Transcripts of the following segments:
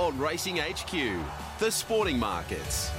on Racing HQ, the sporting markets.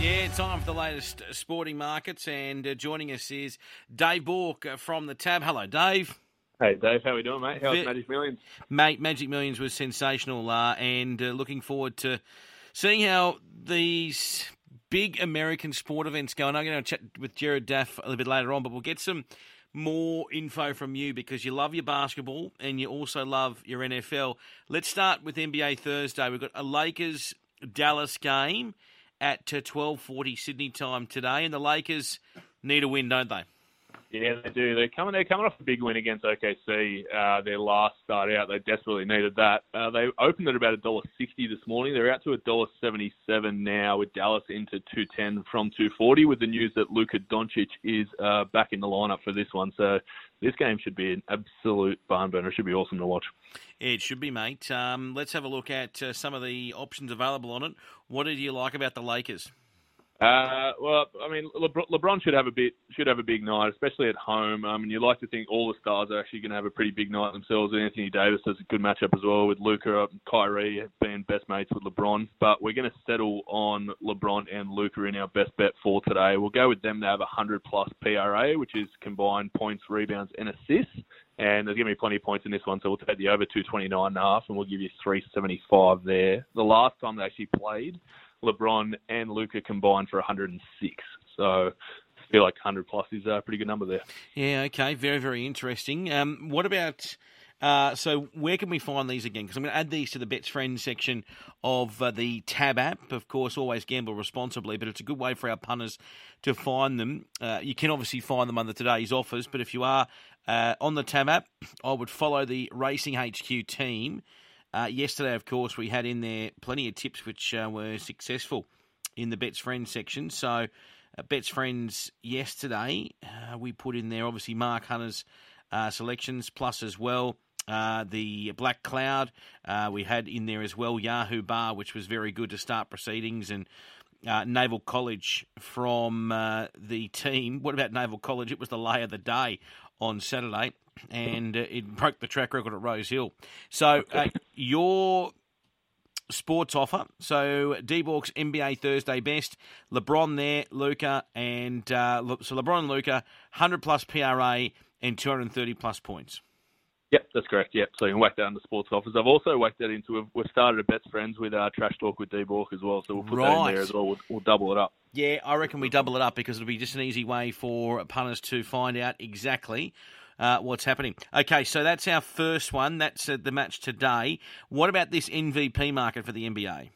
Yeah, time for the latest sporting markets, and uh, joining us is Dave Bauk from the Tab. Hello, Dave. Hey, Dave. How are we doing, mate? How's Magic Millions? Mate, Magic Millions was sensational, uh, and uh, looking forward to seeing how these big American sport events go. And I'm going to chat with Jared Daff a little bit later on, but we'll get some more info from you because you love your basketball and you also love your NFL. Let's start with NBA Thursday. We've got a Lakers Dallas game at uh, 12:40 Sydney time today, and the Lakers need a win, don't they? Yeah, they do. They're coming. They're coming off a big win against OKC. Uh, their last start out, they desperately needed that. Uh, they opened at about a dollar sixty this morning. They're out to a dollar seventy-seven now, with Dallas into two ten from two forty. With the news that Luka Doncic is uh, back in the lineup for this one, so this game should be an absolute barn burner. It should be awesome to watch. It should be, mate. Um, let's have a look at uh, some of the options available on it. What did you like about the Lakers? Uh, well, I mean, LeBron, LeBron should have a bit, should have a big night, especially at home. Um, and you like to think all the stars are actually going to have a pretty big night themselves. And Anthony Davis has a good matchup as well with Luka, Kyrie being best mates with LeBron. But we're going to settle on LeBron and Luka in our best bet for today. We'll go with them to have a hundred plus PRA, which is combined points, rebounds, and assists. And there's going to be plenty of points in this one, so we'll take the over 229 and a half, and we'll give you 375 there. The last time they actually played LeBron and Luka combined for 106. So I feel like 100 plus is a pretty good number there. Yeah, okay. Very, very interesting. Um, what about. Uh, so where can we find these again? Because I'm going to add these to the Bets Friends section of uh, the Tab app. Of course, always gamble responsibly, but it's a good way for our punters to find them. Uh, you can obviously find them under today's offers, but if you are uh, on the Tab app, I would follow the Racing HQ team uh, yesterday, of course, we had in there plenty of tips which uh, were successful in the Bets Friends section. So, uh, Bets Friends yesterday, uh, we put in there obviously Mark Hunter's uh, selections, plus as well. Uh, the Black Cloud, we had in there as well Yahoo Bar, which was very good to start proceedings, and Naval College from the team. What about Naval College? It was the lay of the day on Saturday and uh, it broke the track record at Rose Hill. So uh, your sports offer. So D Bauk's NBA Thursday best. LeBron there, Luka, and uh, so LeBron and Luka, 100 plus PRA and 230 plus points. Yep, that's correct. Yep, so you can whack that the sports offers. I've also whacked that into. We've started a bets friends with our Trash Talk with D Bauk as well, so we'll put right. that in there as well. well. We'll double it up. Yeah, I reckon we double it up because it'll be just an easy way for punters to find out exactly uh, what's happening. Okay, so that's our first one. That's uh, the match today. What about this MVP market for the NBA?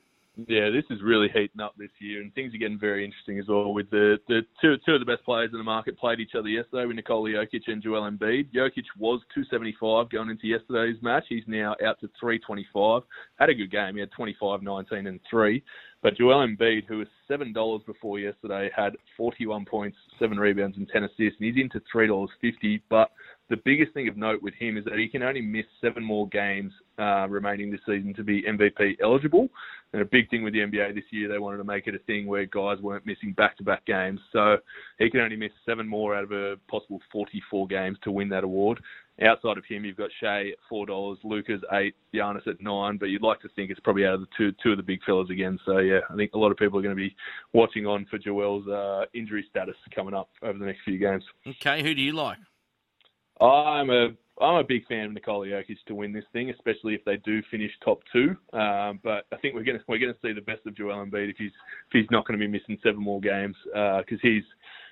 Yeah, this is really heating up this year, and things are getting very interesting as well. With the, the two two of the best players in the market played each other yesterday with Nikola Jokic and Joel Embiid. Jokic was 275 going into yesterday's match. He's now out to 325. Had a good game. He had 25, 19, and three. But Joel Embiid, who was seven dollars before yesterday, had 41 points, seven rebounds, and 10 assists, and he's into three dollars 50. But the biggest thing of note with him is that he can only miss seven more games uh, remaining this season to be MVP eligible. And a big thing with the NBA this year, they wanted to make it a thing where guys weren't missing back-to-back games. So he can only miss seven more out of a possible 44 games to win that award. Outside of him, you've got Shai at four dollars, Luka's eight, Giannis at nine. But you'd like to think it's probably out of the two two of the big fellas again. So yeah, I think a lot of people are going to be watching on for Joel's uh, injury status coming up over the next few games. Okay, who do you like? I'm a I'm a big fan of Nikola Jokic to win this thing, especially if they do finish top two. Um, but I think we're going to we're going to see the best of Joel Embiid if he's if he's not going to be missing seven more games because uh, he's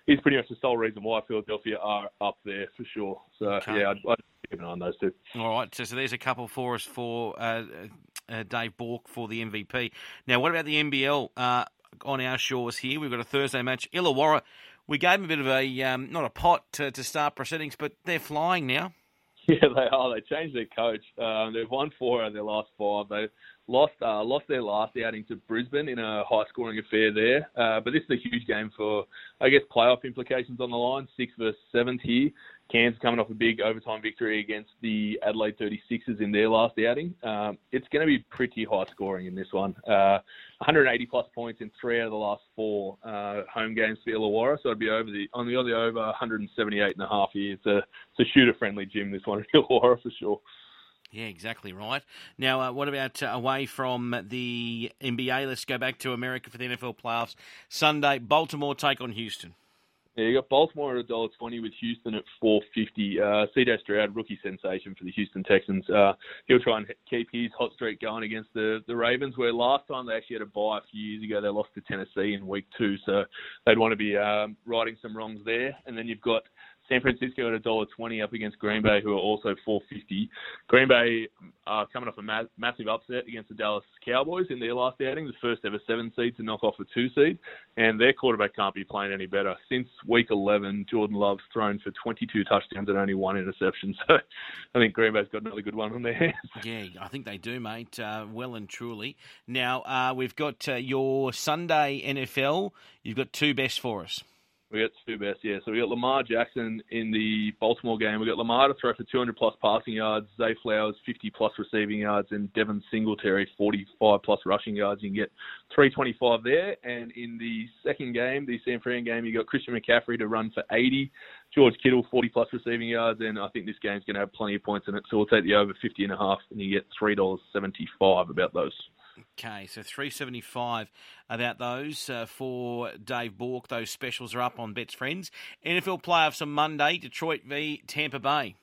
he's pretty much the sole reason why Philadelphia are up there for sure. So okay. yeah, I'd, I'd, keep an eye on those two. All right, so, so there's a couple for us for uh, uh, Dave Bauk for the MVP. Now, what about the NBL uh, on our shores here? We've got a Thursday match, Illawarra we gave them a bit of a um, not a pot to, to, start proceedings, but they're flying now. Yeah, they are. They changed their coach. Um, they've won four of their last five. They lost uh, lost their last outing to Brisbane in a high scoring affair there. Uh, but this is a huge game for, I guess, playoff implications on the line. Six versus seventh here. Cairns coming off a big overtime victory against the Adelaide 36ers in their last outing. Um, it's going to be pretty high scoring in this one. Uh, 180 plus points in three out of the last four uh, home games for Illawarra, so it'd be over the on the over 178 and a half here. It's a a shooter friendly gym this one Illawarra for sure. Yeah, exactly right. Now, uh, what about uh, away from the NBA? Let's go back to America for the NFL playoffs. Sunday, Baltimore take on Houston. Yeah, you got Baltimore at a dollar twenty with Houston at 450. Uh, CJ Stroud, rookie sensation for the Houston Texans. Uh, he'll try and keep his hot streak going against the, the Ravens, where last time they actually had a bye a few years ago, they lost to Tennessee in week two. So they'd want to be um, righting some wrongs there. And then you've got San Francisco at a dollar twenty up against Green Bay, who are also four fifty. Green Bay are coming off a ma- massive upset against the Dallas Cowboys in their last outing, the first ever seven seed to knock off a two seed, and their quarterback can't be playing any better. Since week eleven, Jordan Love's thrown for twenty two touchdowns and only one interception. So I think Green Bay's got another good one on their hands. Yeah, I think they do, mate. Uh, well and truly. Now uh, we've got uh, your Sunday NFL. You've got two best for us. We got two best, yeah. So we got Lamar Jackson in the Baltimore game. We got Lamar to throw for 200 plus passing yards, Zay Flowers 50 plus receiving yards, and Devin Singletary 45 plus rushing yards. You can get 325 there. And in the second game, the San Fran game, you got Christian McCaffrey to run for 80, George Kittle 40 plus receiving yards, and I think this game's going to have plenty of points in it. So we'll take the over 50 and a half, and you get three dollars 75 about those. Okay, so three seventy five about those uh, for Dave Bauk. Those specials are up on Bet's Friends. NFL playoffs on Monday. Detroit v Tampa Bay.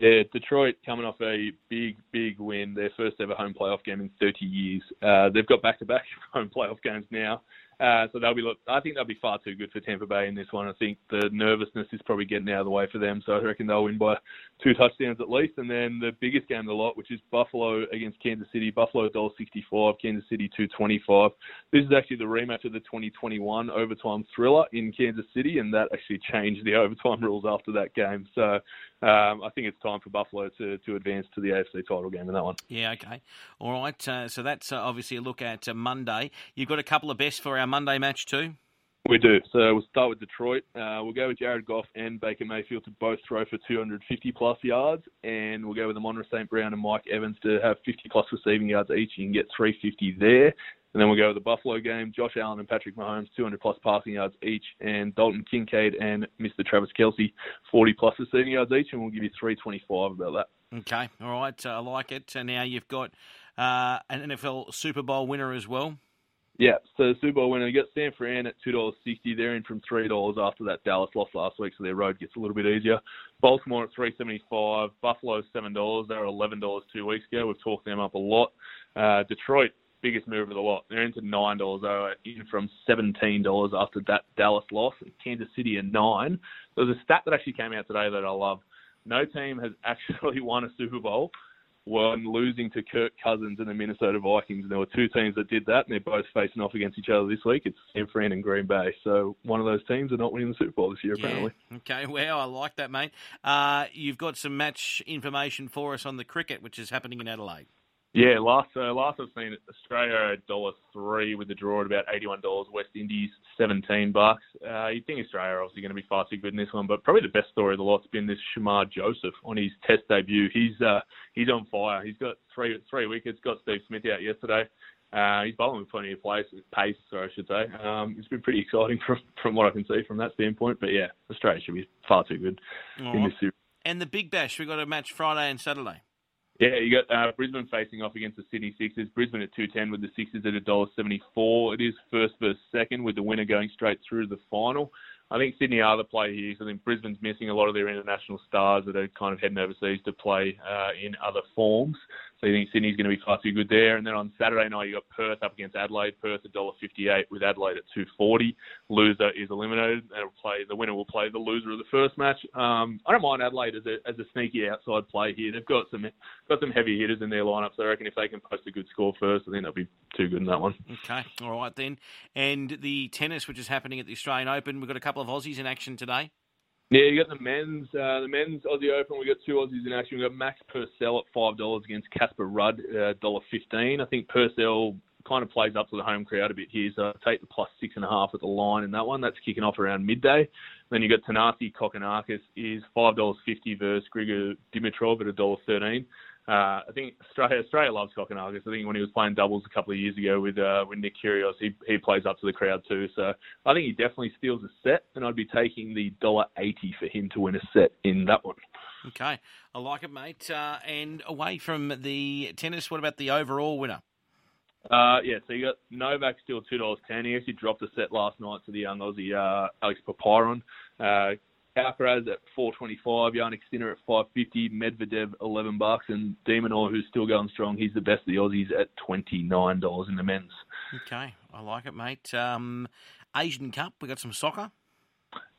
Yeah, Detroit coming off a big, big win, their first ever home playoff game in 30 years. Uh, they've got back-to-back home playoff games now. Uh, so they'll be. I think they'll be far too good for Tampa Bay in this one. I think the nervousness is probably getting out of the way for them. So I reckon they'll win by two touchdowns at least. And then the biggest game of the lot, which is Buffalo against Kansas City. Buffalo dollar sixty five, Kansas City two twenty five. This is actually the rematch of the 2021 overtime thriller in Kansas City, and that actually changed the overtime rules after that game. So um, I think it's time for Buffalo to, to advance to the AFC title game in that one. Yeah, okay. All right. Uh, so that's uh, obviously a look at uh, Monday. You've got a couple of best for our Monday match too? We do. So we'll start with Detroit. Uh, we'll go with Jared Goff and Baker Mayfield to both throw for 250 plus yards, and we'll go with Amon St. Brown and Mike Evans to have 50 plus receiving yards each. You can get 350 there. And then we'll go to the Buffalo game. Josh Allen and Patrick Mahomes, 200 plus passing yards each, and Dalton Kincaid and Mr. Travis Kelce, 40 plus receiving yards each, and we'll give you 325 about that. Okay, all right, uh, I like it. And now you've got uh, an NFL Super Bowl winner as well. Yeah, so the Super Bowl winner, you got San Fran at two dollars sixty. They're in from three dollars after that Dallas loss last week, so their road gets a little bit easier. Baltimore at three seventy five. Buffalo seven dollars. They were eleven dollars two weeks ago. We've talked them up a lot. Uh, Detroit biggest move of the lot. They're into nine dollars. In from seventeen dollars after that Dallas loss. Kansas City at nine. There's a stat that actually came out today that I love. No team has actually won a Super Bowl when losing to Kirk Cousins and the Minnesota Vikings. And there were two teams that did that, and they're both facing off against each other this week. It's San Fran and Green Bay. So one of those teams are not winning the Super Bowl this year, Yeah. apparently. Okay, well, I like that, mate. Uh, you've got some match information for us on the cricket, which is happening in Adelaide. Yeah, last uh, last I've seen Australia at dollar three with the draw at about eighty one dollars. West Indies seventeen bucks. Uh, you'd think Australia are obviously going to be far too good in this one, but probably the best story of the lot's been this Shamar Joseph on his Test debut. He's uh, he's on fire. He's got three three wickets. Got Steve Smith out yesterday. Uh, he's bowling with plenty of pace, pace, sorry, I should say. Um, it's been pretty exciting from from what I can see from that standpoint. But yeah, Australia should be far too good All in this series. And the Big Bash, we've got a match Friday and Saturday. Yeah, you got uh, Brisbane facing off against the Sydney Sixers. Brisbane at two ten with the Sixers at a dollar seventy four. It is first versus second with the winner going straight through to the final. I think Sydney are the play here. So I think Brisbane's missing a lot of their international stars that are kind of heading overseas to play uh, in other forms. So you think Sydney's going to be far too good there. And then on Saturday night, you got Perth up against Adelaide. Perth at dollar fifty eight with Adelaide at two forty. Loser is eliminated. They'll play the winner will play the loser of the first match. Um, I don't mind Adelaide as a as a sneaky outside play here. They've got some got some heavy hitters in their lineup. So I reckon if they can post a good score first, I think they'll be too good in that one. Okay, all right then. And the tennis, which is happening at the Australian Open, we've got a couple of Aussies in action today. Yeah, you got the men's uh, the men's Aussie Open. We got two Aussies in action. We got Max Purcell at five dollars against Casper Ruud, uh, dollar fifteen. I think Purcell kind of plays up to the home crowd a bit here, so I'll take the plus six and a half at the line in that one. That's kicking off around midday. Then you got Thanasi Kokkinakis is five dollars fifty versus Grigor Dimitrov at a dollar thirteen. Uh, I think Australia, Australia loves Kokkinakis. I think when he was playing doubles a couple of years ago with uh, with Nick Kyrgios, he he plays up to the crowd too. So I think he definitely steals a set, and I'd be taking the dollar eighty for him to win a set in that one. Okay, I like it, mate. Uh, and away from the tennis, what about the overall winner? Uh, yeah, so you got Novak still two dollars ten. He actually dropped a set last night to the young Aussie uh, Alex Popyrin. Uh, Alcaraz at four twenty five, Jannik Sinner at five fifty, Medvedev eleven bucks, and de Minaur who's still going strong. He's the best of the Aussies at twenty nine dollars in the men's. Okay, I like it, mate. Um, Asian Cup, we got some soccer.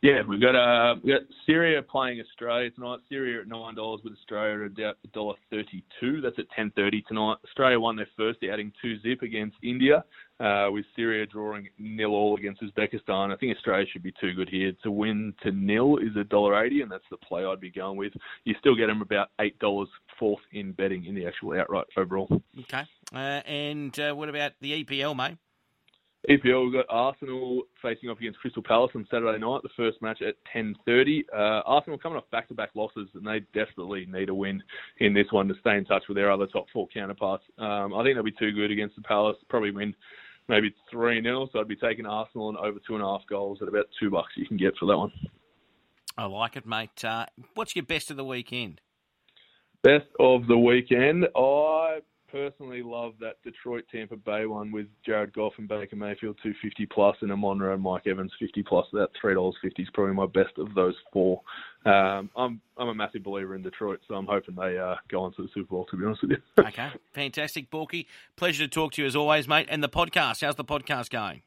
Yeah, we've got uh, we got Syria playing Australia tonight. Syria at nine dollars with Australia at a dollar thirty-two. That's at ten thirty tonight. Australia won their first, adding two zip against India, uh, with Syria drawing nil all against Uzbekistan. I think Australia should be too good here to win to nil is a dollar eighty, and that's the play I'd be going with. You still get them about eight dollars fourth in betting in the actual outright overall. Okay, uh, and uh, what about the EPL, mate? EPL, we've got Arsenal facing off against Crystal Palace on Saturday night, the first match at 10.30. Uh, Arsenal coming off back-to-back losses, and they desperately need a win in this one to stay in touch with their other top four counterparts. Um, I think they'll be too good against the Palace, probably win maybe 3-0, so I'd be taking Arsenal and over two and a half goals at about two bucks you can get for that one. I like it, mate. Uh, what's your best of the weekend? Best of the weekend, I personally love that Detroit Tampa Bay one with Jared Goff and Baker Mayfield 250 plus and a Monroe and Mike Evans 50 plus. That three dollars fifty is probably my best of those four. Um, I'm I'm a massive believer in Detroit, so I'm hoping they uh, go on to the Super Bowl. To be honest with you. okay, fantastic, Borky. Pleasure to talk to you as always, mate. And the podcast, how's the podcast going?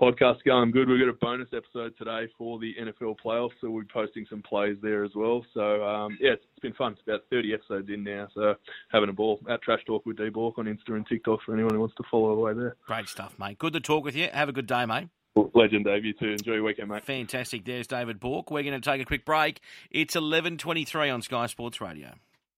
Podcast going good. We've got a bonus episode today for the NFL playoffs, so we'll be posting some plays there as well. So um, yeah, it's been fun. It's about 30 episodes in now, so having a ball. At Trash Talk with D Bauk on Insta and TikTok for anyone who wants to follow away there. Great stuff, mate. Good to talk with you. Have a good day, mate. Legend, Dave. You too. Enjoy your weekend, mate. Fantastic. There's David Bauk. We're going to take a quick break. It's 11:23 on Sky Sports Radio.